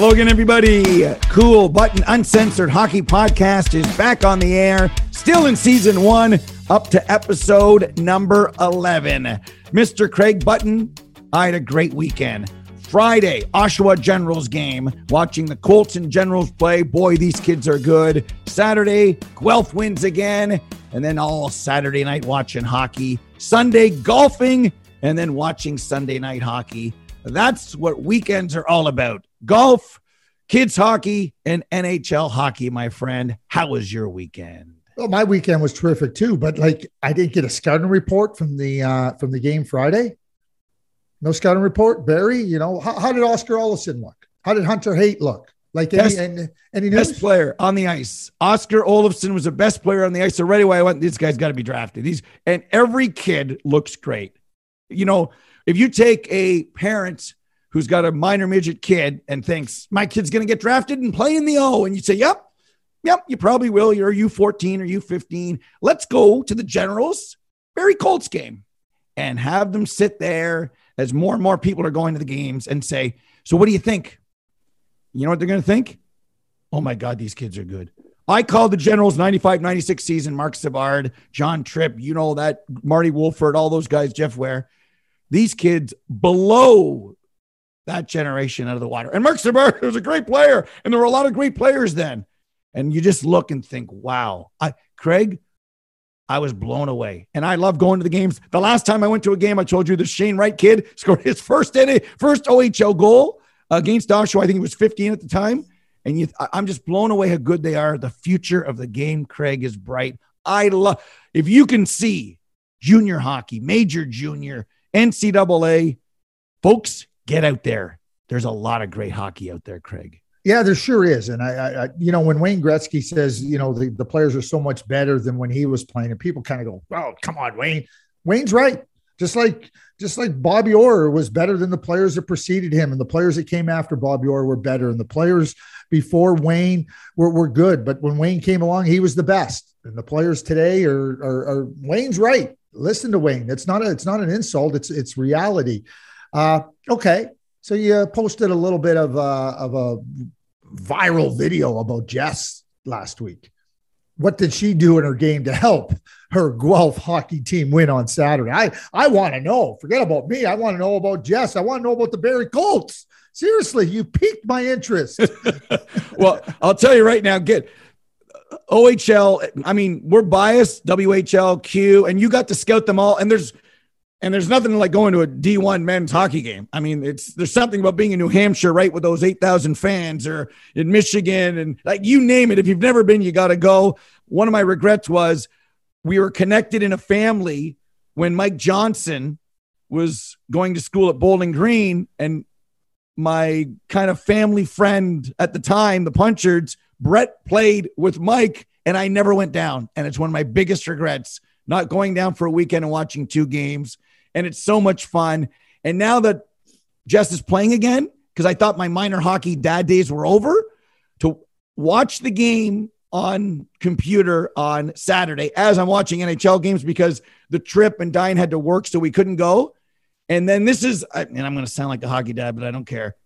Hello again, everybody. Cool Button Uncensored Hockey Podcast is back on the air, still in season one, up to episode number 11. Mr. Craig Button, I had a great weekend. Friday, Oshawa Generals game, watching the Colts and Generals play. Boy, these kids are good. Saturday, Guelph wins again. And then all Saturday night watching hockey. Sunday, golfing, and then watching Sunday night hockey. That's what weekends are all about golf, kids hockey, and NHL hockey, my friend. How was your weekend? Well, my weekend was terrific too, but like I didn't get a scouting report from the uh from the game Friday. No scouting report. Barry, you know, how, how did Oskar Olausson look? How did Hunter Haight look? Like any, Best- any, any news? Best player on the ice. Oskar Olausson was the best player on the ice. So right away, I went, this guy's got to be drafted. He's and every kid looks great. You know, if you take a parent who's got a minor midget kid and thinks my kid's going to get drafted and play in the O, and you say, yep, yep, you probably will. You're U14 or U15. Let's go to the Generals, Barrie Colts game, and have them sit there as more and more people are going to the games and say, so what do you think? You know what they're going to think? Oh my God, these kids are good. I called the Generals 95 96 season, Marc Savard, John Tripp, you know that, Marty Wilford, all those guys, Jeff Ware. These kids below that generation out of the water. And Marc Savard was a great player, and there were a lot of great players then. And you just look and think, wow, I, Craig, I was blown away. And I love going to the games. The last time I went to a game, I told you the Shane Wright kid scored his first NA, first OHL goal against Oshawa. I think he was 15 at the time. And you, I'm just blown away how good they are. The future of the game, Craig, is bright. I love if you can see junior hockey, major junior, NCAA, folks, get out there. There's a lot of great hockey out there, Craig. Yeah, there sure is. And I, I, you know, when Wayne Gretzky says, you know, the, the players are so much better than when he was playing, and people kind of go, "Oh, come on, Wayne." Wayne's right. Just like, just like Bobby Orr was better than the players that preceded him, and the players that came after Bobby Orr were better, and the players before Wayne were, were good. But when Wayne came along, he was the best. And the players today are, are, are Wayne's right. Listen to Wayne. It's not a, it's not an insult. It's, it's reality. Uh, okay. So you posted a little bit of uh, of a viral video about Jess last week. What did she do in her game to help her Guelph hockey team win on Saturday? I, I want to know. Forget about me. I want to know about Jess. I want to know about the Barrie Colts. Seriously, you piqued my interest. well, I'll tell you right now, get OHL. I mean, we're biased, WHL, Q, and you got to scout them all. And there's and there's nothing like going to a D1 men's hockey game. I mean, it's there's something about being in New Hampshire, right, with those 8,000 fans, or in Michigan, and like you name it. If you've never been, you got to go. One of my regrets was we were connected in a family when Mike Johnson was going to school at Bowling Green, and my kind of family friend at the time, the Punchards, Brett played with Mike, and I never went down. And it's one of my biggest regrets not going down for a weekend and watching two games. And it's so much fun. And now that Jess is playing again, because I thought my minor hockey dad days were over, to watch the game on computer on Saturday as I'm watching NHL games because the trip and Diane had to work, so we couldn't go. And then this is, and I'm going to sound like a hockey dad, but I don't care.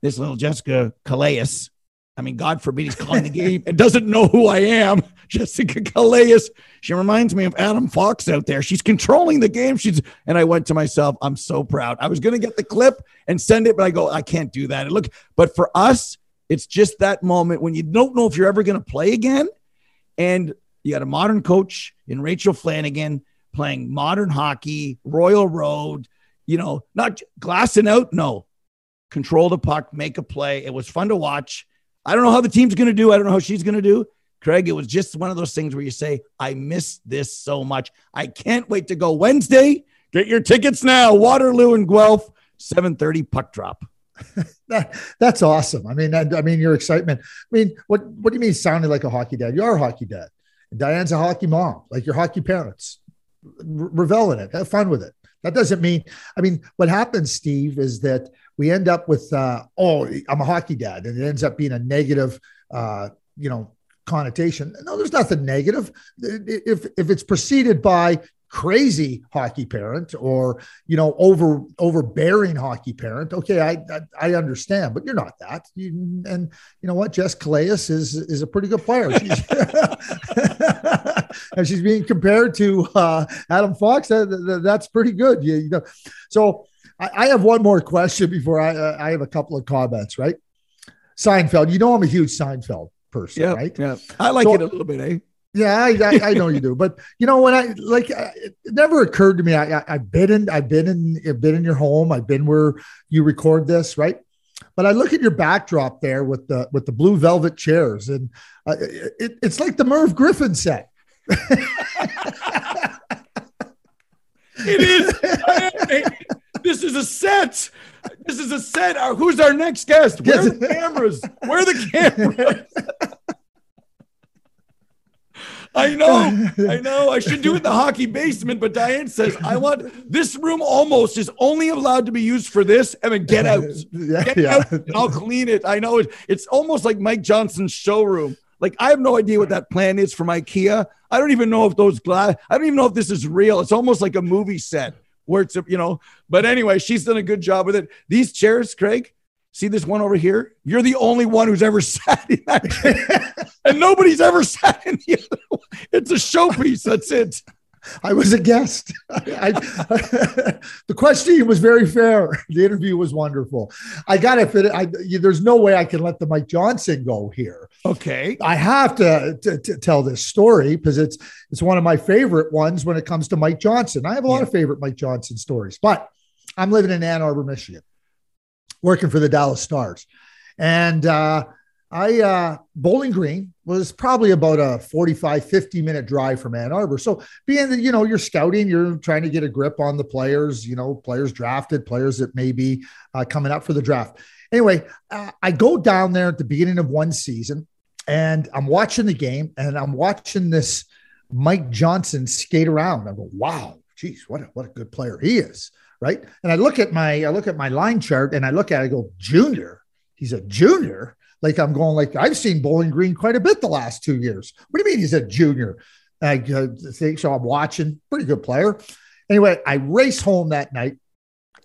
This little Jessica Kouleas. I mean, God forbid he's calling the game and doesn't know who I am. Jessica Kouleas. She reminds me of Adam Fox out there. She's controlling the game. She's and I went to myself, I'm so proud. I was gonna get the clip and send it, but I go, I can't do that. And look, but for us, it's just that moment when you don't know if you're ever gonna play again. And you got a modern coach in Rachel Flanagan playing modern hockey, Royal Road, you know, not glassing out, no. Control the puck, make a play. It was fun to watch. I don't know how the team's going to do. I don't know how she's going to do. Craig, it was just one of those things where you say, I miss this so much. I can't wait to go Wednesday. Get your tickets now. Waterloo and Guelph, 7:30 puck drop. that, that's awesome. I mean, I, I, mean, your excitement. I mean, what what do you mean sounding like a hockey dad? You are a hockey dad. And Diane's a hockey mom, like your hockey parents. revel in it. Have fun with it. That doesn't mean, I mean, what happens, Steve, is that we end up with, uh, oh, I'm a hockey dad, and it ends up being a negative, uh, you know, connotation. No, there's nothing negative. If if it's preceded by crazy hockey parent or you know over overbearing hockey parent. Okay I, I i, understand but you're not that. You, and you know what? Jess Kouleas is is a pretty good player. She's, and she's being compared to uh, adam fox. That, that's pretty good. You, you know so I, I, have one more question before i uh, i have a couple of comments right? Seinfeld. You know i'm a huge seinfeld person yeah, right? yeah. I like so, it a little bit eh yeah, I, I, I, know you do, but you know when I like, it never occurred to me. I, I, have been in, I've been in, I've been in your home. I've been where you record this, right? But I look at your backdrop there with the with the blue velvet chairs, and uh, it, it's like the Merv Griffin set. it is. this is a set. This is a set. Uh, who's our next guest? Where are the cameras? Where are the cameras? I know, I know. I should do it in the hockey basement, but Diane says I want this room almost is only allowed to be used for this, and then get out, yeah, get yeah. out. I'll clean it. I know it. It's almost like Mike Johnson's showroom. Like I have no idea what that plan is from IKEA. I don't even know if those glass. I don't even know if this is real. It's almost like a movie set where it's you know. But anyway, she's done a good job with it. These chairs, Craig. See this one over here? You're the only one who's ever sat in that. and nobody's ever sat in the other one. It's a showpiece. That's it. I was a guest. I, I, the question was very fair. The interview was wonderful. I got to fit it. I, there's no way I can let the Mike Johnson go here. Okay. I have to, to, to tell this story because it's it's one of my favorite ones when it comes to Mike Johnson. I have a lot yeah. of favorite Mike Johnson stories, but I'm living in Ann Arbor, Michigan working for the Dallas Stars. And uh, I, uh, Bowling Green was probably about a 45, 50 minute drive from Ann Arbor. So being that, you know, you're scouting, you're trying to get a grip on the players, you know, players drafted, players that may be uh, coming up for the draft. Anyway, uh, I go down there at the beginning of one season and I'm watching the game and I'm watching this Mike Johnson skate around. I go, wow, geez, what a, what a good player he is right? And I look at my I look at my line chart and I look at it, I go, junior. He's a junior. Like I'm going like I've seen Bowling Green quite a bit the last two years. What do you mean he's a junior? I uh, think so. I'm watching. Pretty good player. Anyway, I race home that night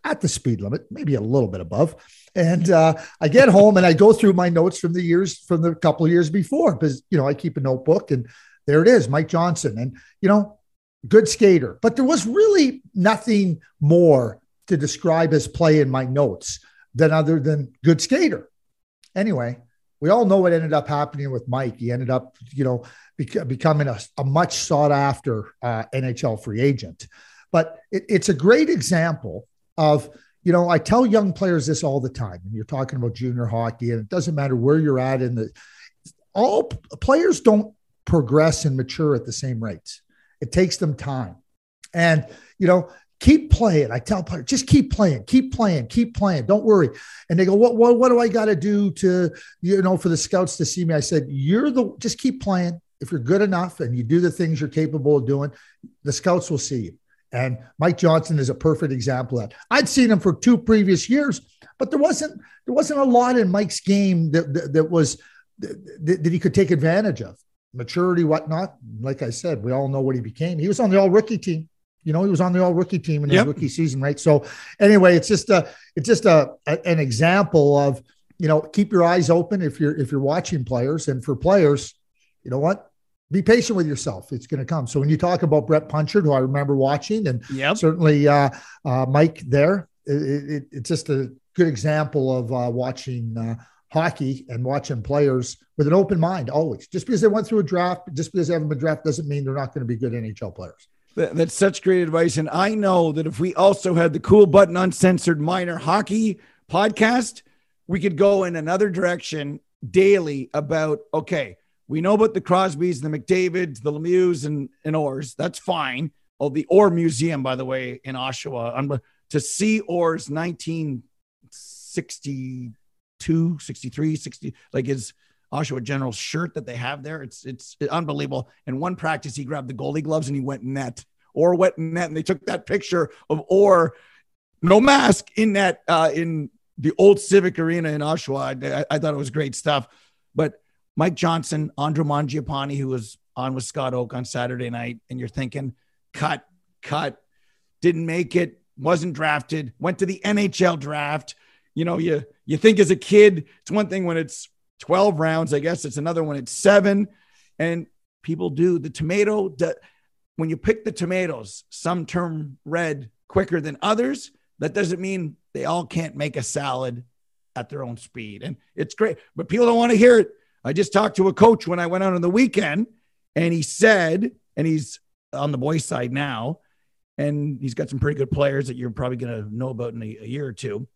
at the speed limit, maybe a little bit above. And uh, I get home and I go through my notes from the years from the couple of years before because you know I keep a notebook and there it is, Mike Johnson. And you know, good skater, but there was really nothing more to describe his play in my notes than other than good skater. Anyway, we all know what ended up happening with Mike. He ended up, you know, bec- becoming a, a, much sought after uh, NHL free agent. But it, it's a great example of, you know, I tell young players this all the time. And you're talking about junior hockey, and it doesn't matter where you're at in the, all players don't progress and mature at the same rates. It takes them time. And, you know, keep playing. I tell players, just keep playing, keep playing, keep playing. Don't worry. And they go, what, what, what do I got to do to, you know, for the scouts to see me? I said, you're the, just keep playing. If you're good enough and you do the things you're capable of doing, the scouts will see you. And Mike Johnson is a perfect example of that. I'd seen him for two previous years, but there wasn't, there wasn't a lot in Mike's game that, that, that was, that, that he could take advantage of maturity, whatnot. Like I said, we all know what he became. He was on the all rookie team. You know, he was on the all rookie team in his yep. rookie season, right? So anyway, it's just a it's just a, a, an example of you know keep your eyes open if you're if you're watching players, and for players, you know what, be patient with yourself. It's going to come. So when you talk about Brett Punchard, who I remember watching, and Yep. certainly uh, uh, Mike there, it, it, it's just a good example of uh, watching uh, hockey and watching players with an open mind always. Just because they went through a draft, just because they haven't been drafted, doesn't mean they're not going to be good NHL players. That- That's such great advice. And I know that if we also had the cool button uncensored minor hockey podcast, we could go in another direction daily about, okay, we know about the Crosbys, the McDavids, the Lemieux, and, and Orrs. That's fine. Oh, the Orr Museum, by the way, in Oshawa. I'm, to see Orr's 1962, 63, 60, like his Oshawa General shirt that they have there. It's it's unbelievable. In one practice, he grabbed the goalie gloves and he went net or went net, and they took that picture of or no mask in that uh, in the old Civic Arena in Oshawa. I, I thought it was great stuff. But Mike Johnson, Andrew Mangiapane, who was on with Scott Oake on Saturday night, and you're thinking, cut, cut, didn't make it, wasn't drafted, went to the NHL draft. You know, you you think as a kid, it's one thing when it's 12 rounds, I guess it's another when it's seven. And people do the tomato. When you pick the tomatoes, some turn red quicker than others. That doesn't mean they all can't make a salad at their own speed. And it's great, but people don't want to hear it. I just talked to a coach when I went out on the weekend, and he said, and he's on the boys' side now, and he's got some pretty good players that you're probably going to know about in a, a year or two.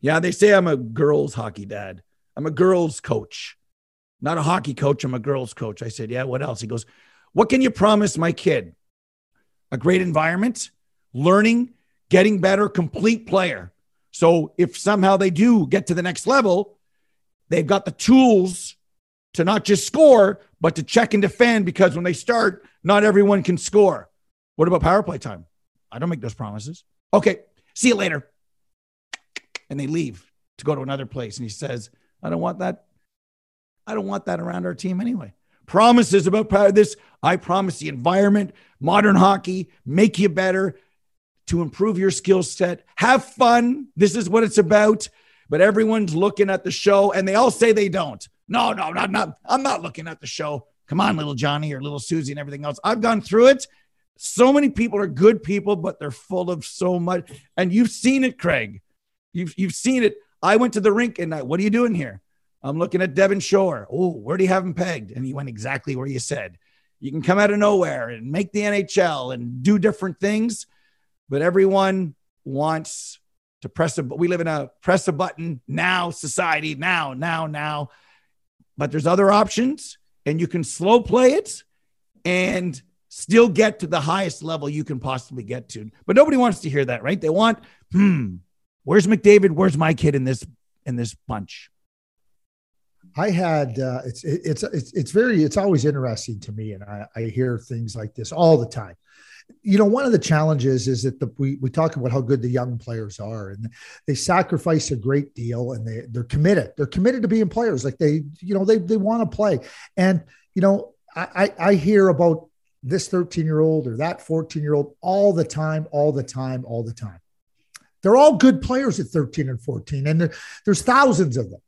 Yeah, they say I'm a girls' hockey dad. I'm a girls' coach, not a hockey coach. I'm a girls' coach. I said, Yeah, what else? He goes, What can you promise my kid? A great environment, learning, getting better, complete player. So if somehow they do get to the next level, they've got the tools to not just score, but to check and defend because when they start, not everyone can score. What about power play time? I don't make those promises. Okay, see you later. And they leave to go to another place. And he says, I don't want that. I don't want that around our team anyway. Promises about. This, I promise the environment, modern hockey, make you better, to improve your skill set. Have fun. This is what it's about. But everyone's looking at the show and they all say they don't. No, no, not, not. I'm not looking at the show. Come on, little Johnny or little Susie and everything else. I've gone through it. So many people are good people, but they're full of so much. And you've seen it, Craig. You've, you've seen it. I went to the rink and I, what are you doing here? I'm looking at Devin Shore. Oh, where do you have him pegged? And he went exactly where you said. You can come out of nowhere and make the NHL and do different things, but everyone wants to press a. We live in a press a button now society. Now, now, now. But there's other options, and you can slow play it and still get to the highest level you can possibly get to. But nobody wants to hear that, right? They want, hmm, where's McDavid? Where's my kid in this in this bunch? I had uh, it's it's it's it's very it's always interesting to me, and I, I hear things like this all the time. You know, one of the challenges is that the, we we talk about how good the young players are, and they sacrifice a great deal, and they they're committed. They're committed to being players. Like they, you know, they they want to play, and you know, I I hear about this 13 year old or that 14 year old all the time, all the time, all the time. They're all good players at 13 and 14, and there, there's thousands of them,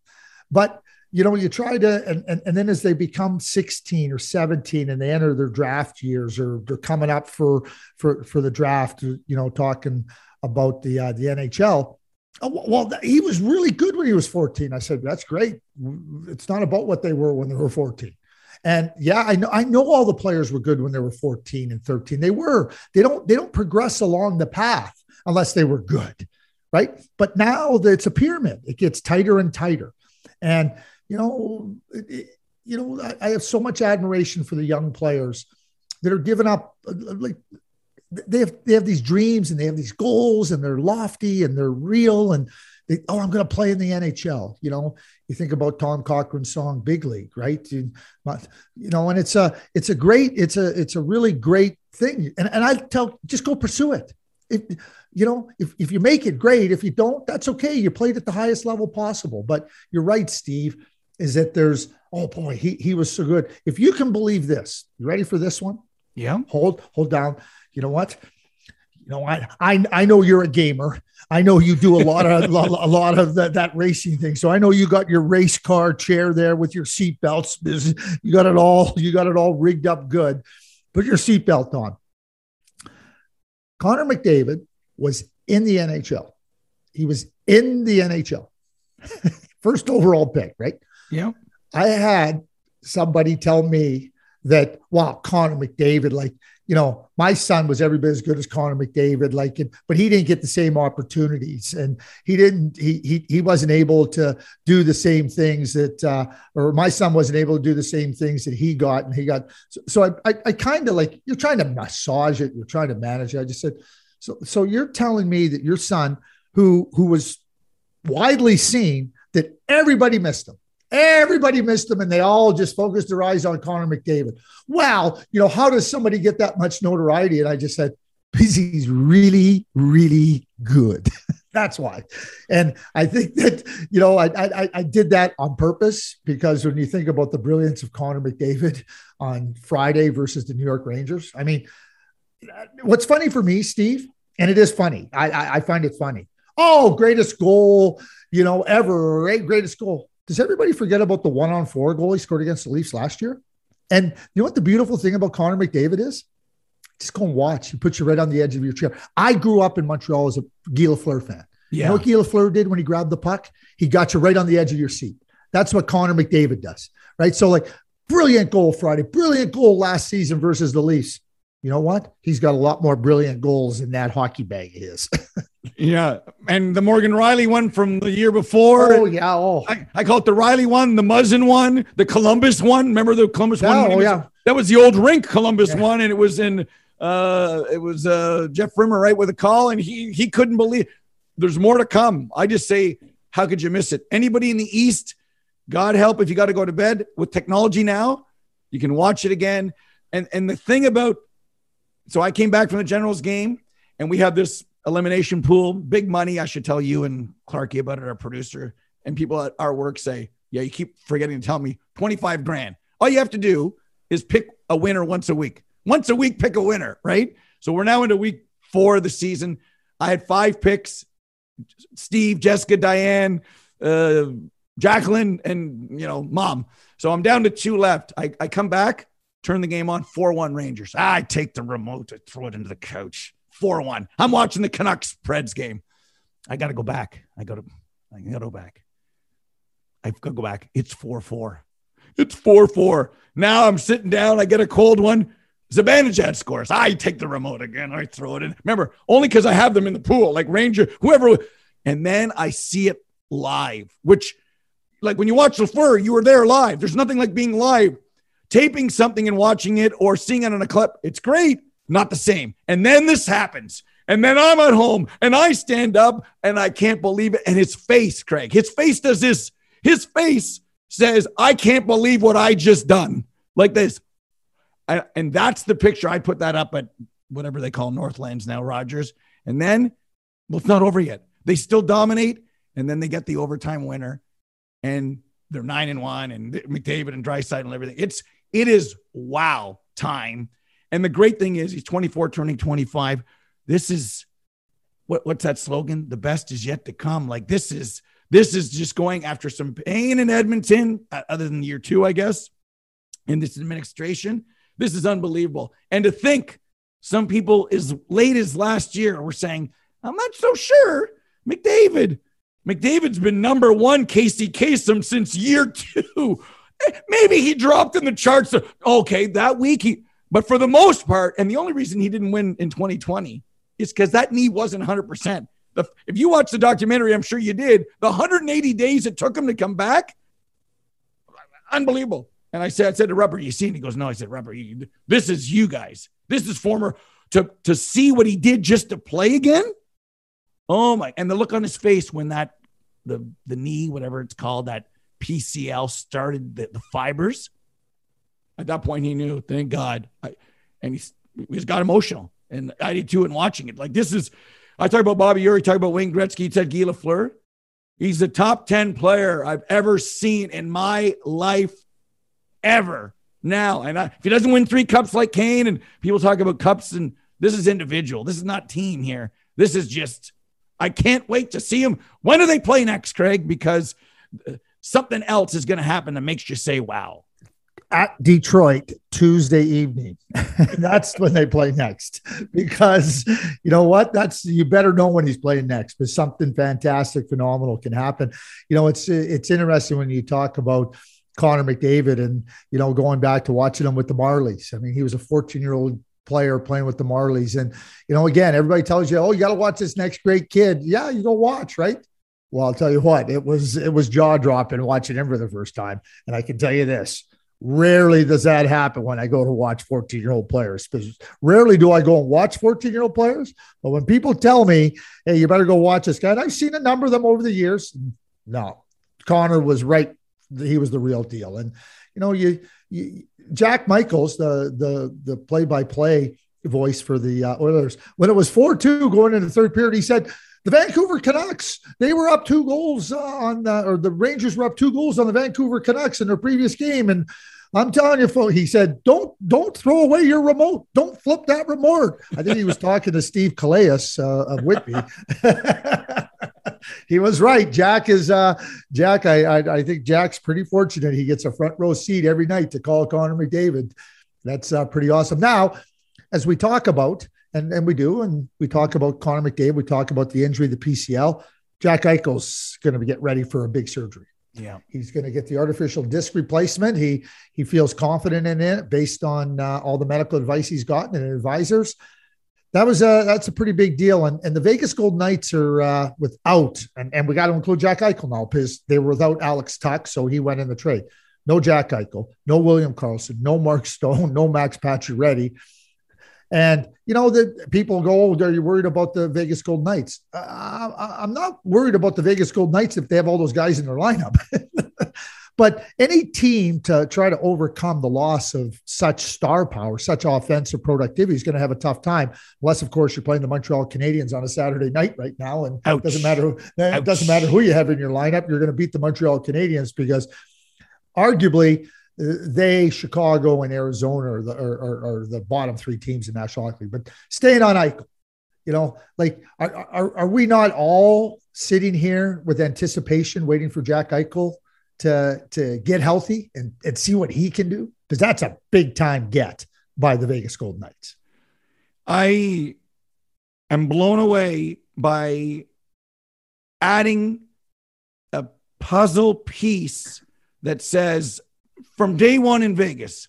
but you know, you try to, and, and, and then as they become 16 or 17 and they enter their draft years or they're coming up for, for, for the draft, you know, talking about the, uh, the NHL. Oh, well, he was really good when he was 14. I said, that's great. It's not about what they were when they were 14. And yeah, I know I know all the players were good when they were 14 and 13. They were. They don't they don't progress along the path unless they were good. Right? But now it's a pyramid. It gets tighter and tighter. And you know, it, you know, I, I, have so much admiration for the young players that are giving up. Like they have, they have these dreams and they have these goals and they're lofty and they're real and they, oh, I'm going to play in the NHL. You know, you think about Tom Cochrane's song "Big League," right? You, you know, and it's a, it's a great, it's a, it's a really great thing. And and I tell, just go pursue it. If you know, if if you make it, great. If you don't, that's okay. You played at the highest level possible. But you're right, Steve is that there's oh boy he he was so good if you can believe this you ready for this one yeah hold hold down you know what you know, I, I, I know you're a gamer. I know you do a lot of a lot of that, that racing thing. So I know you got your race car chair there with your seat belts. You got it all. You got it all rigged up good. Put your seatbelt on. Connor McDavid was in the NHL. He was in the NHL. First overall pick, right? Yeah. I had somebody tell me that, wow, Connor McDavid, like you know, my son was every bit as good as Connor McDavid, like, but he didn't get the same opportunities, and he didn't. He he he wasn't able to do the same things that, uh, or my son wasn't able to do the same things that he got, and he got. So, so I I, I kind of like you're trying to massage it, you're trying to manage it. I just said, so so you're telling me that your son, who who was widely seen, that everybody missed him Everybody missed him and they all just focused their eyes on Connor McDavid. Wow, you know, how does somebody get that much notoriety? And I just said, because he's really, really good. That's why. And I think that, you know, I, I, I did that on purpose because when you think about the brilliance of Connor McDavid on Friday versus the New York Rangers, I mean, what's funny for me, Steve, and it is funny. I, I, I find it funny. Oh, greatest goal, you know, ever, right? Greatest goal. Does everybody forget about the one on four goal he scored against the Leafs last year? And you know what the beautiful thing about Connor McDavid is? Just go and watch. He puts you right on the edge of your chair. I grew up in Montreal as a Guy Lafleur fan. Yeah. You know what Guy Lafleur did when he grabbed the puck? He got you right on the edge of your seat. That's what Connor McDavid does, right? So, like, brilliant goal Friday, brilliant goal last season versus the Leafs. You know what? He's got a lot more brilliant goals in that hockey bag of his. Yeah, and the Morgan Rielly one from the year before. Oh yeah, oh I, I call it the Rielly one, the Muzzin one, the Columbus one. Remember the Columbus yeah, one? Oh was, yeah, that was the old rink Columbus yeah. one, and it was in uh it was uh Jeff Rimer right with a call, and he he couldn't believe. There's more to come. I just say, how could you miss it? Anybody in the East, God help if you got to go to bed with technology now, you can watch it again. And and the thing about, so I came back from the Generals game, and we have this elimination pool, big money. I should tell you and Clarky about it, our producer. And people at our work say, yeah, you keep forgetting to tell me 25 grand. All you have to do is pick a winner once a week. Once a week, pick a winner, right? So we're now into week four of the season. I had five picks Steve, Jessica, Diane, uh, Jacqueline, and, you know, mom. So I'm down to two left. I, I come back, turn the game on 4 1 Rangers. I take the remote, I throw it into the couch. 4 1. I'm watching the Canucks Preds game. I got to go back. I got to, I got to go back. I've got to go back. It's 4 4. It's 4 4. Now I'm sitting down. I get a cold one. Zibanejad scores. I take the remote again. I throw it in. Remember, only because I have them in the pool, like Ranger, whoever. And then I see it live, which, like when you watch the Lafleur, you were there live. There's nothing like being live. Taping something and watching it or seeing it on a clip, it's great not the same. And then this happens. And then I'm at home and I stand up and I can't believe it. And his face, Craig, his face does this. His face says, I can't believe what I just done. Like this. I, and that's the picture. I put that up at whatever they call Northlands now, Rogers. And then, well, it's not over yet. They still dominate. And then they get the overtime winner. And they're nine and one and McDavid and Draisaitl and everything. It's, it is wow time. And the great thing is, he's 24, turning 25. This is what, what's that slogan? The best is yet to come. Like this is this is just going after some pain in Edmonton, uh, other than year two, I guess, in this administration. This is unbelievable. And to think some people as late as last year were saying, I'm not so sure. McDavid, McDavid's been number one Casey Kasem since year two. Maybe he dropped in the charts. Okay, that week he but for the most part, and the only reason he didn't win in 2020 is because that knee wasn't 100%. The, if you watch the documentary, I'm sure you did, the 180 days it took him to come back, unbelievable. And I said, I said to Rubber, you see? And he goes, no. I said, Rubber, you, this is you guys. This is former to to see what he did just to play again. Oh my! And the look on his face when that the the knee, whatever it's called, that PCL started the, the fibers. At that point, he knew, thank God. I, and he's, he's got emotional. And I did too in watching it. Like, this is, I talk about Bobby Orr, talk about Wayne Gretzky, he said Guy Lafleur. He's the top 10 player I've ever seen in my life, ever. Now, and I, if he doesn't win three cups like Kane, and people talk about cups and This is individual. This is not team here. This is just, I can't wait to see him. When do they play next, Craig? Because uh, something else is going to happen that makes you say, wow. At Detroit Tuesday evening. That's when they play next. Because you know what? That's you better know when he's playing next because something fantastic, phenomenal can happen. You know, it's it's interesting when you talk about Connor McDavid and you know going back to watching him with the Marlies. I mean, he was a 14 year old player playing with the Marlies. And, you know, again, everybody tells you, oh, you got to watch this next great kid. Yeah, you go watch, right? Well, I'll tell you what, it was it was jaw dropping watching him for the first time. And I can tell you this. Rarely does that happen when I go to watch 14 year old players. Because rarely do I go and watch 14 year old players. But when people tell me, hey, you better go watch this guy, and I've seen a number of them over the years. No, Connor was right. He was the real deal. And, you know, you, you Jack Michaels, the the the play by play voice for the uh, Oilers, when it was four two going into the third period, he said the Vancouver Canucks they were up two goals uh, on uh, or the Rangers were up two goals on the Vancouver Canucks in their previous game and. I'm telling you, he said, "Don't don't throw away your remote. Don't flip that remote." I think he was talking to Steve Kouleas uh, of Whitby. he was right. Jack is uh, Jack. I, I, I think Jack's pretty fortunate. He gets a front row seat every night to call Connor McDavid. That's uh, pretty awesome. Now, as we talk about, and and we do, and we talk about Connor McDavid. We talk about the injury, the PCL. Jack Eichel's going to get ready for a big surgery. Yeah, he's going to get the artificial disc replacement. He he feels confident in it based on uh, all the medical advice he's gotten and advisors that was a that's a pretty big deal. And and the Vegas Golden Knights are uh, without, and, and we got to include Jack Eichel now because they were without Alex Tuch, so he went in the trade. No Jack Eichel, no William Karlsson, no Mark Stone, no Max Pacioretty. And you know that people go, oh, are you worried about the Vegas Gold Knights? Uh, I'm not worried about the Vegas Gold Knights if they have all those guys in their lineup. But any team to try to overcome the loss of such star power, such offensive productivity is going to have a tough time. Unless, of course, you're playing the Montreal Canadiens on a Saturday night right now, and Ouch. it doesn't matter. Who, it doesn't matter who you have in your lineup. You're going to beat the Montreal Canadiens because, arguably, they, Chicago, and Arizona are the, are, are, are the bottom three teams in National Hockey League. But staying on Eichel, you know, like are, are, are we not all sitting here with anticipation, waiting for Jack Eichel to to get healthy and, and see what he can do? Because that's a big time get by the Vegas Golden Knights. I am blown away by adding a puzzle piece that says from day one in Vegas,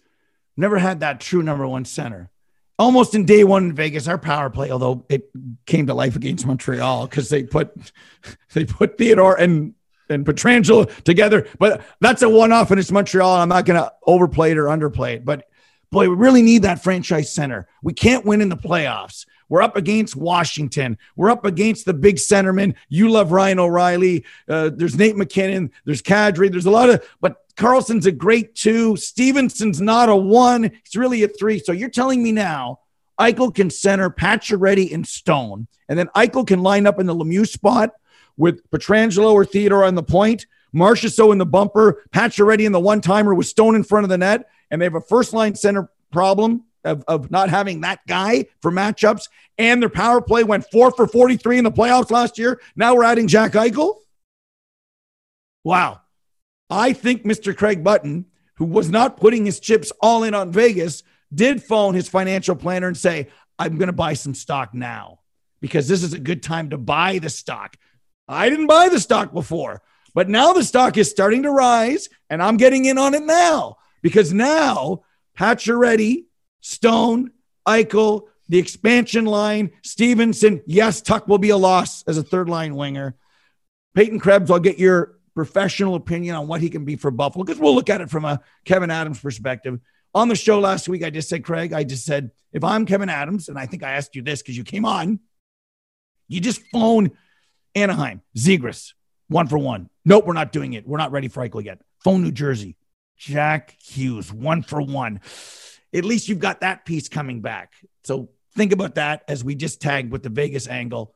never had that true number one center. Almost in day one in Vegas, our power play, although it came to life against Montreal because they put they put Theodore and and Pietrangelo together. But that's a one off and it's Montreal. I'm not going to overplay it or underplay it. But boy, we really need that franchise center. We can't win in the playoffs. We're up against Washington. We're up against the big centerman. You love Ryan O'Reilly. Uh, there's Nate MacKinnon. There's Kadri. There's a lot of, but Karlsson's a great two. Stephenson's not a one. He's really a three. So you're telling me now Eichel can center Pacioretty and Stone, and then Eichel can line up in the Lemieux spot with Pietrangelo or Theodore on the point, so in the bumper, Pacioretty in the one timer with Stone in front of the net, and they have a first line center problem of, of not having that guy for matchups. And their power play went four for 43 in the playoffs last year. Now we're adding Jack Eichel. Wow. I think Mr. Craig Button, who was not putting his chips all in on Vegas, did phone his financial planner and say, I'm going to buy some stock now because this is a good time to buy the stock. I didn't buy the stock before, but now the stock is starting to rise and I'm getting in on it now because now Pacioretty, Stone, Eichel, the expansion line, Stephenson, Yes, Tuch will be a loss as a third line winger. Peyton Krebs, I'll get your professional opinion on what he can be for Buffalo because we'll look at it from a Kevin Adams perspective. On the show last week, I just said, Craig, I just said, if I'm Kevin Adams, and I think I asked you this because you came on, you just phone Anaheim, Zegras, one for one. Nope, we're not doing it. We're not ready for Eichel yet. Phone New Jersey, Jack Hughes, one for one. At least you've got that piece coming back. So think about that as we just tagged with the Vegas angle.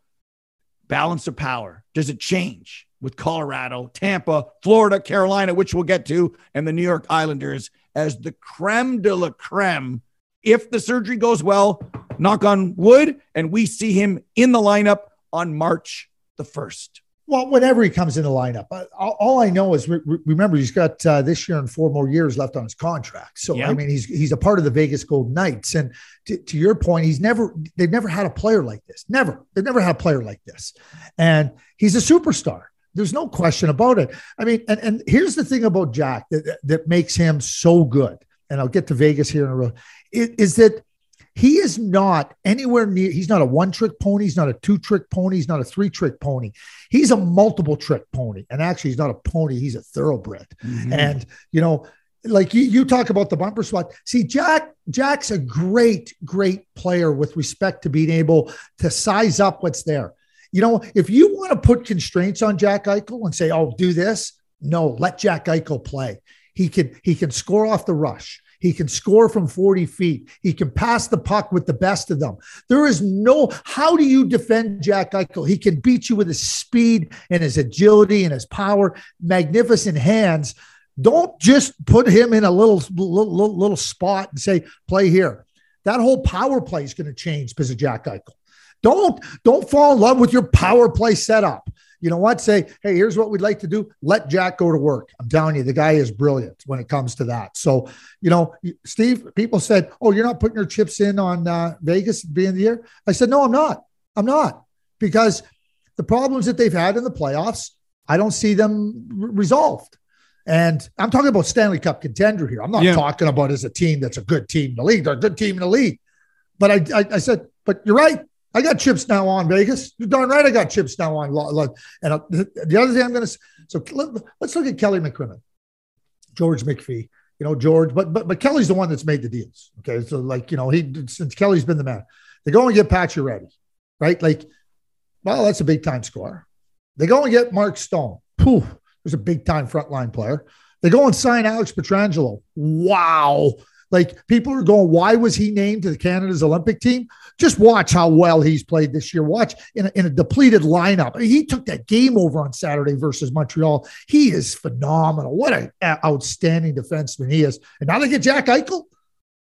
Balance of power. Does it change with Colorado, Tampa, Florida, Carolina, which we'll get to, and the New York Islanders as the creme de la creme? If the surgery goes well, knock on wood, and we see him in the lineup on March the 1st. Well, whenever he comes in the lineup, all, all I know is re- remember he's got uh, this year and four more years left on his contract. So. I mean, he's he's a part of the Vegas Golden Knights, and to, to your point, he's never they've never had a player like this. Never, they've never had a player like this, and he's a superstar. There's no question about it. I mean, and and here's the thing about Jack that that makes him so good, and I'll get to Vegas here in a row. Is, is that he is not anywhere near. He's not a one trick pony. He's not a two trick pony. He's not a three trick pony. He's a multiple trick pony. And actually, he's not a pony. He's a thoroughbred. Mm-hmm. And you know, like you, you talk about the bumper swat. See, Jack, Jack's a great, great player with respect to being able to size up what's there. You know, if you want to put constraints on Jack Eichel and say, "Oh, do this," no, let Jack Eichel play. He can he can score off the rush. He can score from 40 feet. He can pass the puck with the best of them. There is no, how do you defend Jack Eichel? He can beat you with his speed and his agility and his power, magnificent hands. Don't just put him in a little, little, little, spot and say, play here. That whole power play is going to change because of Jack Eichel. Don't, don't fall in love with your power play setup you know what? Say, hey, here's what we'd like to do. Let Jack go to work. I'm telling you, the guy is brilliant when it comes to that. So, you know, Steve, people said, oh, you're not putting your chips in on uh, Vegas at the beginning of the year. I said, no, I'm not. I'm not because the problems that they've had in the playoffs, I don't see them resolved. And I'm talking about Stanley Cup contender here. I'm not Yeah. talking about as a team that's a good team in the league. They're a good team in the league. But I, I, I said, but you're right. I got chips now on Vegas. You're darn right. I got chips now on. And uh, the the other thing I'm going to so let, us look at Kelly McCrimmon, George McPhee. You know George, but but but Kelly's the one that's made the deals. Okay, so like you know he since Kelly's been the man, they go and get Pacioretty, right? Like, well, that's a big time scorer. They go and get Mark Stone. Pooh, there's a big time frontline player. They go and sign Alex Pietrangelo. Wow. Like people are going, why was he named to the Canada's Olympic team? Just watch how well he's played this year. Watch in a, in a depleted lineup. He took that game over on Saturday versus Montreal. He is phenomenal. What an outstanding defenseman he is. And now they get Jack Eichel.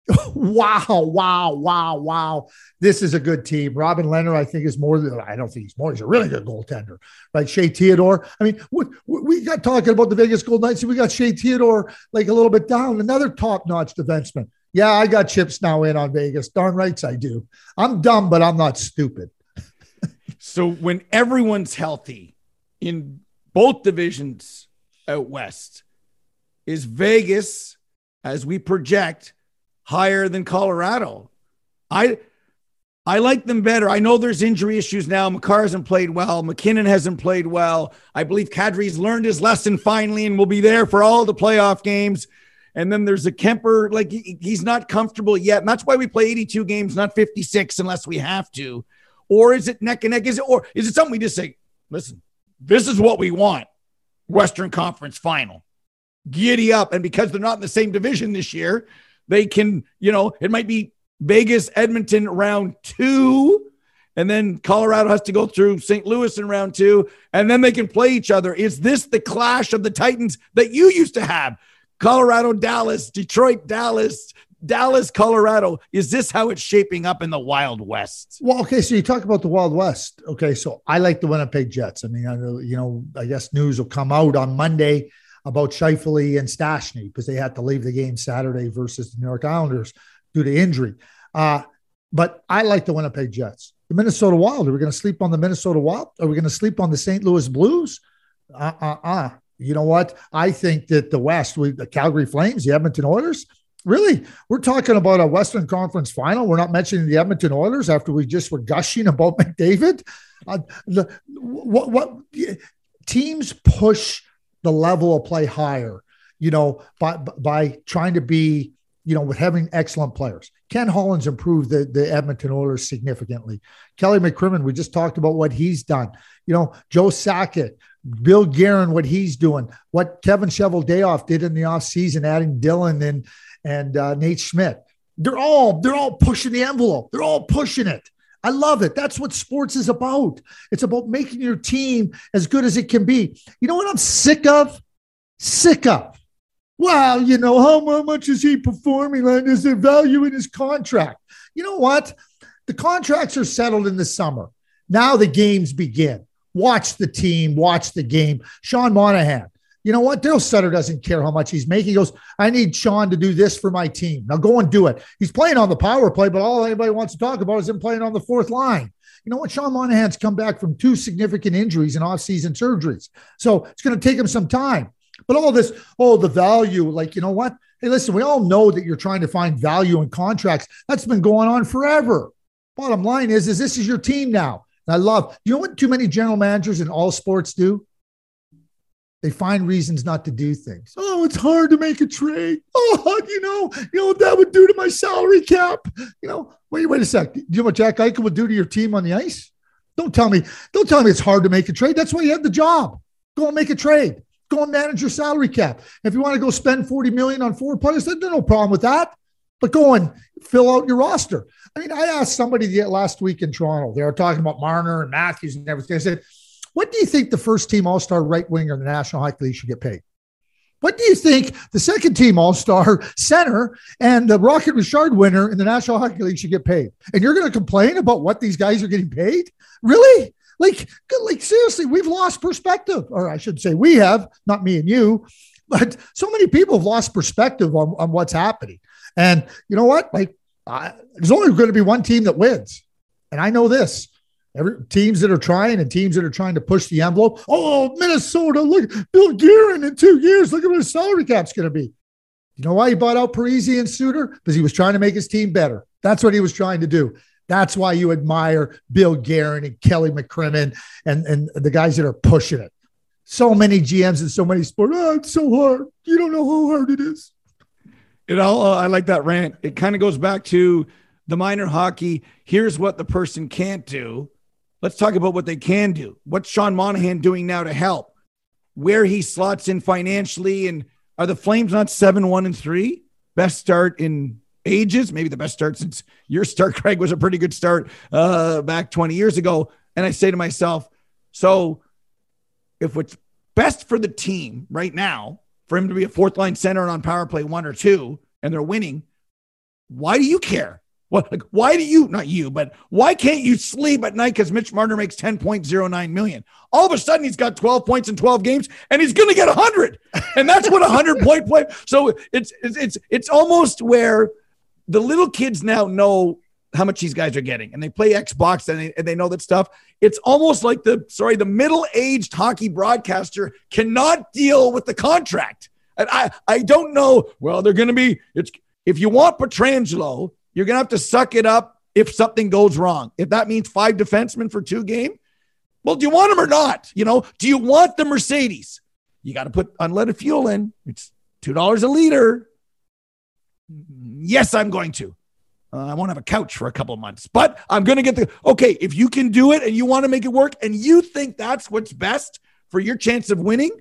wow, wow, wow, wow. This is a good team. Robin Lehner, I think, is more than I don't think he's more. He's a really good goaltender. Right. Shea Theodore. I mean, we, we got talking about the Vegas Golden Knights, and we got Shea Theodore like a little bit down. Another top notch defenseman. Yeah, I got chips now in on Vegas. Darn rights I do. I'm dumb, but I'm not stupid. So when everyone's healthy in both divisions out west, is Vegas, as we project, higher than Colorado? I I like them better. I know there's injury issues now. Makar hasn't played well. MacKinnon hasn't played well. I believe Kadri's learned his lesson finally and will be there for all the playoff games. And then there's a Kuemper, like he- he's not comfortable yet. And that's why we play 82 games, not 56, unless we have to. Or is it neck and neck? Is it or is it something we just say, listen, this is what we want? Western Conference final. Giddy up. And because they're not in the same division this year, they can, you know, it might be Vegas, Edmonton round two. And then Colorado has to go through St. Louis in round two, and then they can play each other. Is this the clash of the Titans that you used to have? Colorado, Dallas, Detroit, Dallas, Dallas, Colorado. Is this how it's shaping up in the Wild West? Well, okay, so you talk about the Wild West. Okay, so I like the Winnipeg Jets. I mean, I you know, I guess news will come out on Monday about Scheifele and Stastny because they had to leave the game Saturday versus the New York Islanders due to injury. Uh, but I like the Winnipeg Jets. The Minnesota Wild. Are we going to sleep on the Minnesota Wild? Are we going to sleep on the St. Louis Blues? Uh, uh, uh. You know what? I think that the West, we, the Calgary Flames, the Edmonton Oilers, really, we're talking about a Western Conference final. We're not mentioning the Edmonton Oilers after we just were gushing about McDavid. Uh, the, what, what teams push the level of play higher, you know, by, by trying to be, you know, with having excellent players. Ken Holland's improved the, the Edmonton Oilers significantly. Kelly McCrimmon, we just talked about what he's done. You know, Joe Sakic, Bill Guerin, what he's doing, what Kevin Cheveldayoff did in the offseason, adding Dillon and and uh, Nate Schmidt. They're all they're all pushing the envelope. They're all pushing it. I love it. That's what sports is about. It's about making your team as good as it can be. You know what I'm sick of? Sick of. Well, you know, how much is he performing? Like, is there value in his contract? You know what? The contracts are settled in the summer. Now the games begin. Watch the team, watch the game. Sean Monahan, you know what? Darryl Sutter doesn't care how much he's making. He goes, I need Sean to do this for my team. Now go and do it. He's playing on the power play, but all anybody wants to talk about is him playing on the fourth line. You know what? Sean Monahan's come back from two significant injuries and off-season surgeries. So it's going to take him some time. But all this, oh, the value, like, you know what? Hey, listen, we all know that you're trying to find value in contracts. That's been going on forever. Bottom line is, is this is your team now. And I love, you know what too many general managers in all sports do? They find reasons not to do things. Oh, it's hard to make a trade. Oh, you know, you know what that would do to my salary cap. You know, wait, wait a sec. Do you know what Jack Eichel would do to your team on the ice? Don't tell me, don't tell me it's hard to make a trade. That's why you have the job. Go and make a trade. Go and manage your salary cap. If you want to go spend 40 million on four players, there's no problem with that. But go and fill out your roster. I mean, I asked somebody last week in Toronto. They were talking about Marner and Matthews and everything. I said, what do you think the first team All Star right winger in the National Hockey League should get paid? What do you think the second team All Star center and the Rocket Richard winner in the National Hockey League should get paid? And you're going to complain about what these guys are getting paid? Really? Like, like seriously, we've lost perspective, or I should say, we have, not me and you, but so many people have lost perspective on, on what's happening. And you know what? Like, uh, there's only going to be one team that wins, and I know this Every, teams that are trying and teams that are trying to push the envelope. Oh, Minnesota, look, Bill Guerin in two years. Look at what his salary cap's going to be. You know why he bought out Parise and Suter? Because he was trying to make his team better. That's what he was trying to do. That's why you admire Bill Guerin and Kelly McCrimmon and, and the guys that are pushing it. So many GMs and so many sports. Oh, it's so hard. You don't know how hard it is. You know, uh, I like that rant. It kind of goes back to the minor hockey. Here's what the person can't do Let's talk about what they can do. What's Sean Monahan doing now to help? Where he slots in financially, and are the Flames not seven one and three? Best start in ages, maybe the best start since your start, Craig, was a pretty good start uh, back 20 years ago. And I say to myself, so if what's best for the team right now, for him to be a fourth line center and on power play one or two, and they're winning, why do you care? What, like, why do you, not you, but why can't you sleep at night because Mitch Marner makes 10.09 million? All of a sudden, he's got 12 points in 12 games and he's going to get 100. And that's what a 100 point play. So it's, it's, it's, it's almost where the little kids now know how much these guys are getting and they play Xbox and they, and they know that stuff. It's almost like the, sorry, the middle aged hockey broadcaster cannot deal with the contract. And I, I don't know. Well, they're going to be, it's, if you want Pietrangelo, you're going to have to suck it up if something goes wrong. If that means five defensemen for two game, well, do you want them or not? You know, do you want the Mercedes? You got to put unleaded fuel in. It's two dollars a liter. Yes, I'm going to. Uh, I won't have a couch for a couple months, but I'm going to get the okay. If you can do it and you want to make it work, and you think that's what's best for your chance of winning,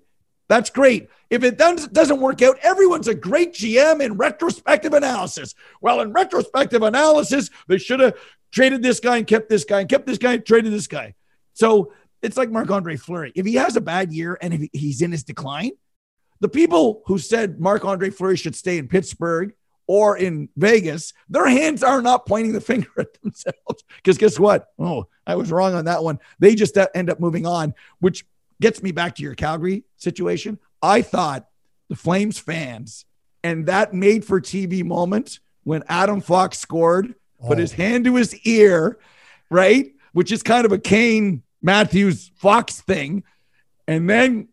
that's great. If it doesn't work out, everyone's a great GM in retrospective analysis. Well, in retrospective analysis, they should have traded this guy and kept this guy and kept this guy and traded this guy. So it's like Marc Andre Fleury. If he has a bad year and if he's in his decline, the people who said Marc Andre Fleury should stay in Pittsburgh or in Vegas, their hands are not pointing the finger at themselves. Because guess what? Oh, I was wrong on that one. They just end up moving on, which gets me back to your Calgary situation. I thought the Flames fans and that made for TV moment when Adam Fox scored, oh. put his oh. hand to his ear, right? Which is kind of a Kane Matthews Fox thing. And then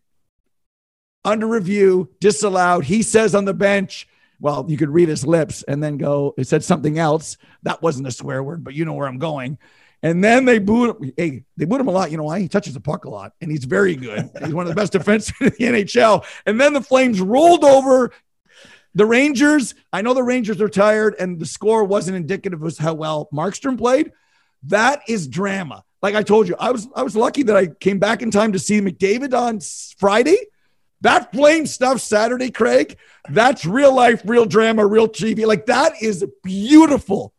under review, disallowed. He says on the bench, well, you could read his lips and then go, it said something else. That wasn't a swear word, but you know where I'm going. And then they booed him. Hey, they booed him a lot. You know why? He touches the puck a lot, and he's very good. He's one of the best defensemen in the NHL. And then the Flames rolled over the Rangers. I know the Rangers are tired, and the score wasn't indicative of how well Markstrom played. That is drama. Like I told you, I was I was lucky that I came back in time to see McDavid on Friday. That flame stuff Saturday, Craig. That's real life, real drama, real TV. Like that is beautiful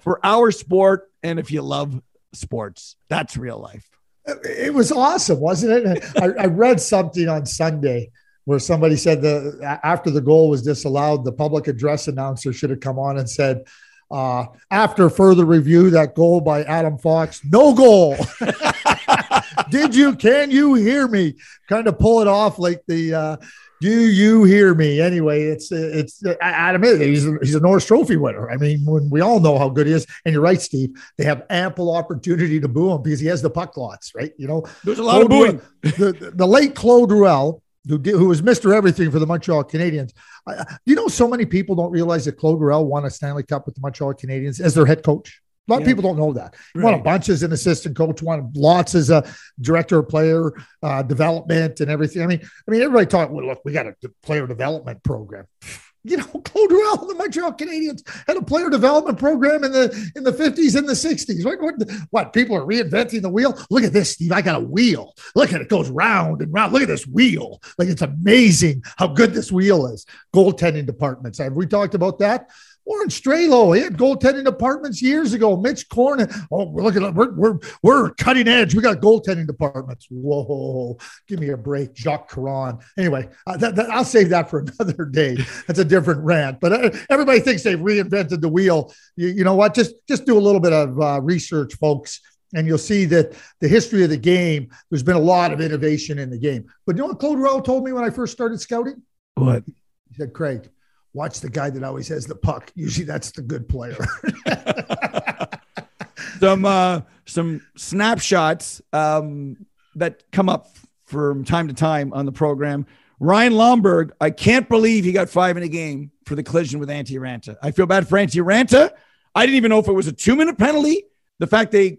for our sport. And if you love sports. That's real life. It was awesome, wasn't it? I, I read something on Sunday where somebody said the after the goal was disallowed, the public address announcer should have come on and said, Uh, after further review, that goal by Adam Fox, no goal. Did you? Can you hear me? Kind of pull it off like the. Uh, do you hear me? Anyway, it's it's Adam. He's a, he's a Norris Trophy winner. I mean, when we all know how good he is, and you're right, Steve. They have ample opportunity to boo him because he has the puck lots, right? You know, there's a lot Claude of booing. the, the late Claude Ruel, who did, who was Mister Everything for the Montreal Canadiens. Uh, you know, so many people don't realize that Claude Ruel won a Stanley Cup with the Montreal Canadiens as their head coach. A lot yeah. of people don't know that. Right. A bunch as an assistant coach, won lots as a director of player uh, development and everything. I mean, I mean, everybody talk. Well, look, we got a player development program. You know, Claude Ruel, the Montreal Canadiens had a player development program in the in the fifties and the sixties. What, what, what? People are reinventing the wheel. Look at this, Steve. I got a wheel. Look at it, it goes round and round. Look at this wheel. Like it's amazing how good this wheel is. Goaltending departments. Have we talked about that? Warren Strelow, he had goaltending departments years ago. Mitch Korn, oh, we're looking at we're we're we're cutting edge. We got goaltending departments. Whoa, give me a break, Jacques Caron. Anyway, uh, that, that, I'll save that for another day. That's a different rant. But uh, everybody thinks they've reinvented the wheel. You, you, know what? Just just do a little bit of uh, research, folks. And you'll see that the history of the game, there's been a lot of innovation in the game. But you know what Claude Ruel told me when I first started scouting? What? He said, Craig, watch the guy that always has the puck. Usually that's the good player. some uh, some snapshots um, that come up from time to time on the program. Ryan Lomberg, I can't believe he got five in a game for the collision with Antti Raanta. I feel bad for Antti Raanta. I didn't even know if it was a two minute penalty. The fact they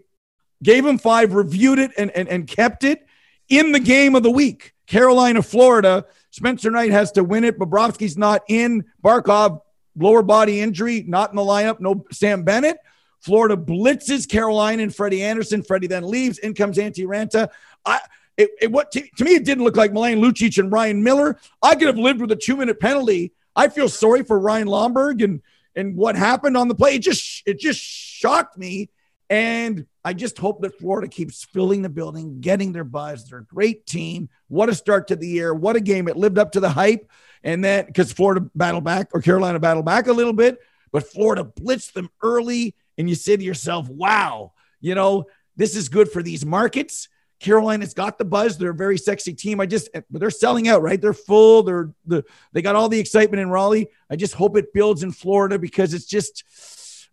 gave him five, reviewed it, and, and, and kept it in the game of the week. Carolina, Florida. Spencer Knight has to win it. Bobrovsky's not in. Barkov, lower body injury, not in the lineup. No Sam Bennett. Florida blitzes Carolina and Freddie Andersen. Freddie then leaves. In comes Antti Raanta. I, it, it, what to, to, me, it didn't look like Milan Lucic and Ryan Miller. I could have lived with a two minute penalty. I feel sorry for Ryan Lomberg and and what happened on the play. It just it just shocked me. And I just hope that Florida keeps filling the building, getting their buzz. They're a great team. What a start to the year. What a game. It lived up to the hype. And then because Florida battled back or Carolina battled back a little bit, but Florida blitzed them early. And you say to yourself, wow, you know, this is good for these markets. Carolina's got the buzz. They're a very sexy team. I just, eh, but they're selling out, right? They're full. They're the they got all the excitement in Raleigh. I just hope it builds in Florida because it's just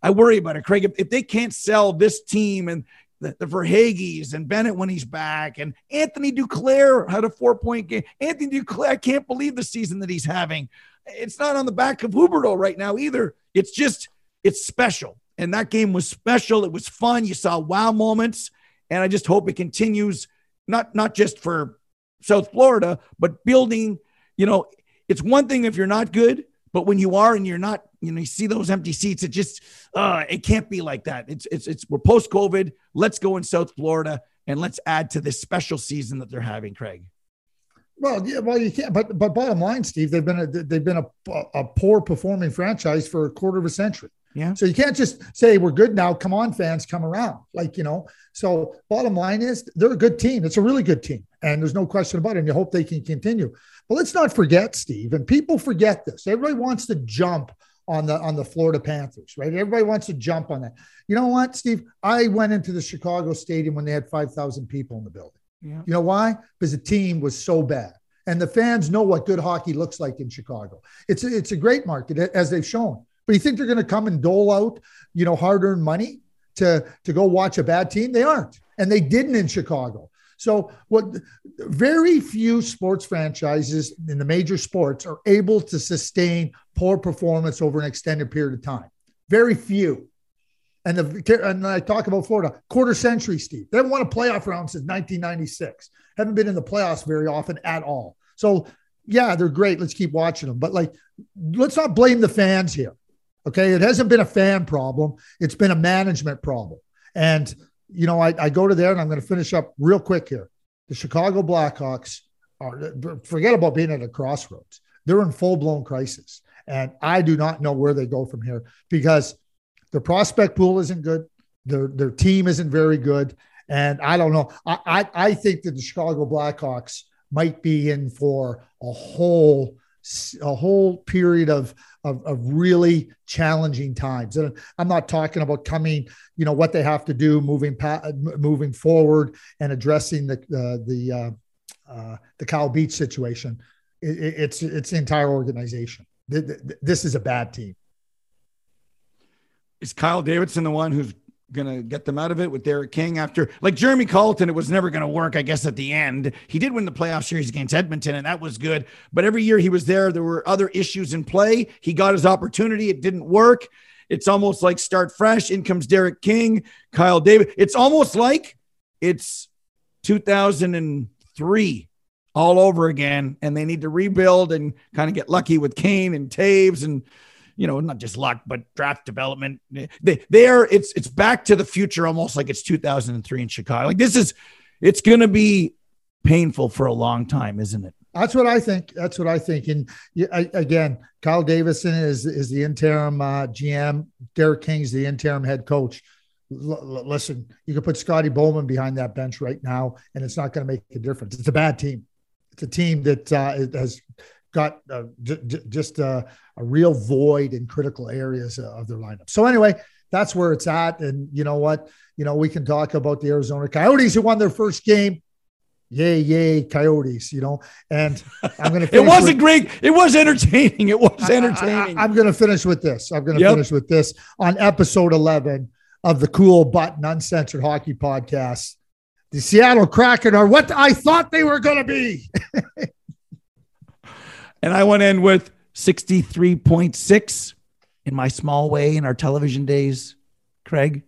I worry about it, Craig. If, if they can't sell this team and the, the Verhaeghes and Bennett when he's back, and Anthony Duclair had a four point game. Anthony Duclair, I can't believe the season that he's having. It's not on the back of Huberdeau right now either. It's just, it's special. And that game was special. It was fun. You saw wow moments. And I just hope it continues, not, not just for South Florida, but building, you know, it's one thing if you're not good, but when you are and you're not, you know, you see those empty seats, it just uh, it can't be like that. It's it's it's we're post COVID. Let's go in South Florida and let's add to this special season that they're having, Craig. Well, yeah, well, you can't. But but bottom line, Steve, they've been a they've been a, a poor performing franchise for a quarter of a century. Yeah. So you can't just say we're good now. Come on, fans, come around. Like you know. So bottom line is they're a good team. It's a really good team, and there's no question about it. And you hope they can continue. But let's not forget, Steve, and people forget this. Everybody wants to jump on the on the Florida Panthers, right? Everybody wants to jump on that. You know what, Steve? I went into the Chicago Stadium when they had five thousand people in the building. Yeah. You know why? Because the team was so bad, and the fans know what good hockey looks like in Chicago. It's a, it's a great market as they've shown. But you think they're going to come and dole out, you know, hard-earned money to to go watch a bad team? They aren't, and they didn't in Chicago. So, what very few sports franchises in the major sports are able to sustain poor performance over an extended period of time. Very few. And the and I talk about Florida, quarter century, Steve. They haven't won a playoff round since 1996. Haven't been in the playoffs very often at all. So, yeah, they're great. Let's keep watching them. But like, let's not blame the fans here. Okay, it hasn't been a fan problem. It's been a management problem. And you know, I, I go to there and I'm going to finish up real quick here. The Chicago Blackhawks are, forget about being at a crossroads. They're in full blown crisis. And I do not know where they go from here because their prospect pool isn't good. Their, their team isn't very good. And I don't know. I, I, I think that the Chicago Blackhawks might be in for a whole a whole period of, of, of really challenging times. And I'm not talking about coming, you know, what they have to do moving pa- moving forward and addressing the uh, the uh, uh, the Kyle Beach situation. It, it's it's the entire organization. This is a bad team. Is Kyle Davidson the one who's gonna get them out of it with Derek King after like Jeremy Colliton, it was never gonna work, I guess, at the end. He did win the playoff series against Edmonton, and that was good. But every year he was there, there were other issues in play. He got his opportunity, it didn't work. It's almost like start fresh. In comes Derek King, Kyle David. It's almost like it's 2003 all over again, and they need to rebuild and kind of get lucky with Kane and Toews and you know, not just luck, but draft development. They there it's it's back to the future almost like it's 2003 in Chicago. Like this is it's going to be painful for a long time, isn't it? That's what I think. That's what I think. And again, Kyle Davidson is is the interim uh, GM. Derek King's the interim head coach. L- listen, you can put Scotty Bowman behind that bench right now, and it's not going to make a difference. It's a bad team. It's a team that uh, has got uh, j- j- just uh, a real void in critical areas of their lineup. So anyway, that's where it's at. And you know what? You know, we can talk about the Arizona Coyotes who won their first game. Yay, yay, Coyotes, you know. And I'm going to It wasn't with, great. It was entertaining. It was entertaining. I, am going to finish with this. I'm going to yep. finish with this on episode 11 of the Cool Button Uncensored Hockey Podcast. The Seattle Kraken are what I thought they were going to be. and I want to end with 63.6 in my small way in our television days. Craig,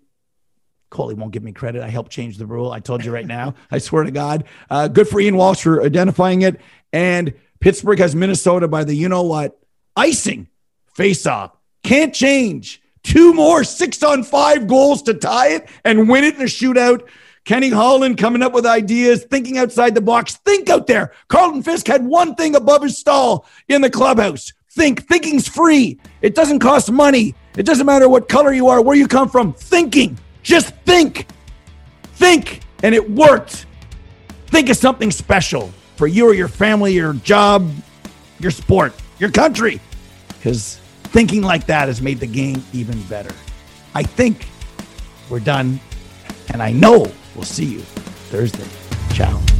Coley won't give me credit. I helped change the rule. I told you right now. I swear to God. Uh, good for Ian Walsh for identifying it. And Pittsburgh has Minnesota by the you know what icing face off. Can't change. Two more six on five goals to tie it and win it in a shootout. Kenny Holland coming up with ideas, thinking outside the box. Think out there. Carlton Fisk had one thing above his stall in the clubhouse. Think. Thinking's free. It doesn't cost money. It doesn't matter what color you are, where you come from. Thinking. Just think. Think. And it worked. Think of something special for you or your family, your job, your sport, your country. Because thinking like that has made the game even better. I think we're done. And I know we'll see you Thursday. Ciao.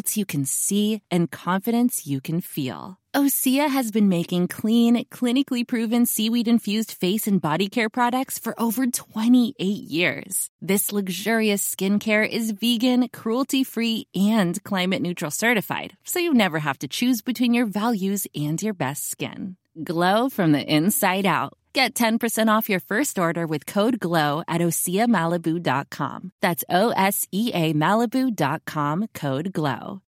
results you can see and confidence you can feel. Osea has been making clean, clinically proven seaweed infused face and body care products for over 28 years. This luxurious skincare is vegan, cruelty free, and climate neutral certified, so you never have to choose between your values and your best skin. Glow from the inside out. Get 10% off your first order with code GLOW at OseaMalibu.com. That's O S E A Malibu.com code GLOW.